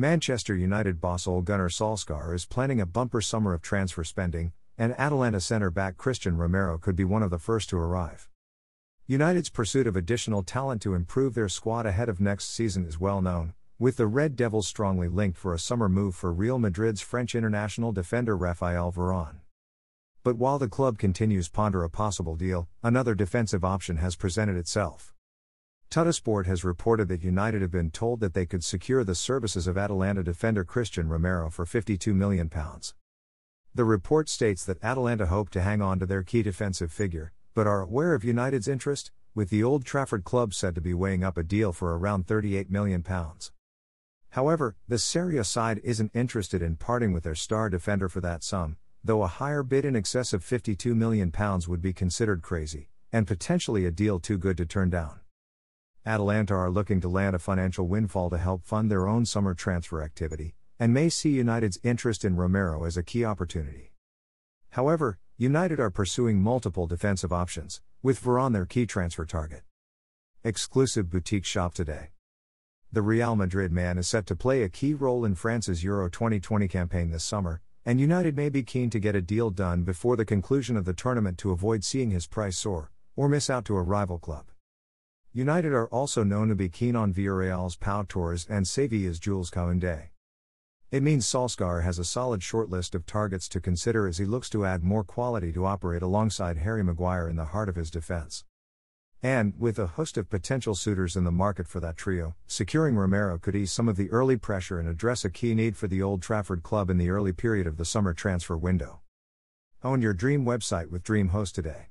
Manchester United boss Ole Gunnar Solskjaer is planning a bumper summer of transfer spending, and Atalanta centre back Cristian Romero could be one of the first to arrive. United's pursuit of additional talent to improve their squad ahead of next season is well known, with the Red Devils strongly linked for a summer move for Real Madrid's French international defender Raphael Varane. But while the club continues ponder a possible deal, another defensive option has presented itself. Tuttosport has reported that United have been told that they could secure the services of Atalanta defender Cristian Romero for £52 million. The report states that Atalanta hope to hang on to their key defensive figure, but are aware of United's interest, with the Old Trafford club said to be weighing up a deal for around £38 million. However, the Serie A side isn't interested in parting with their star defender for that sum, though a higher bid in excess of £52 million would be considered crazy, and potentially a deal too good to turn down. Atalanta are looking to land a financial windfall to help fund their own summer transfer activity, and may see United's interest in Romero as a key opportunity. However, United are pursuing multiple defensive options, with Varane their key transfer target. Exclusive boutique shop today. The Real Madrid man is set to play a key role in France's Euro 2020 campaign this summer, and United may be keen to get a deal done before the conclusion of the tournament to avoid seeing his price soar, or miss out to a rival club. United are also known to be keen on Villarreal's Pau Torres and Sevilla's Jules Koundé. It means Solskjaer has a solid shortlist of targets to consider as he looks to add more quality to operate alongside Harry Maguire in the heart of his defense. And, with a host of potential suitors in the market for that trio, securing Romero could ease some of the early pressure and address a key need for the Old Trafford club in the early period of the summer transfer window. Own your dream website with DreamHost today.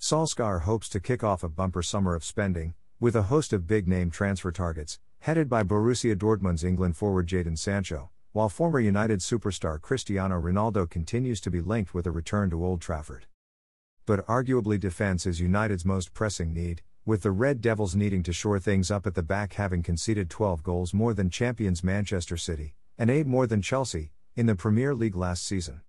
Solskjaer hopes to kick off a bumper summer of spending, with a host of big name transfer targets, headed by Borussia Dortmund's England forward Jadon Sancho, while former United superstar Cristiano Ronaldo continues to be linked with a return to Old Trafford. But arguably, defense is United's most pressing need, with the Red Devils needing to shore things up at the back, having conceded 12 goals more than champions Manchester City, and 8 more than Chelsea, in the Premier League last season.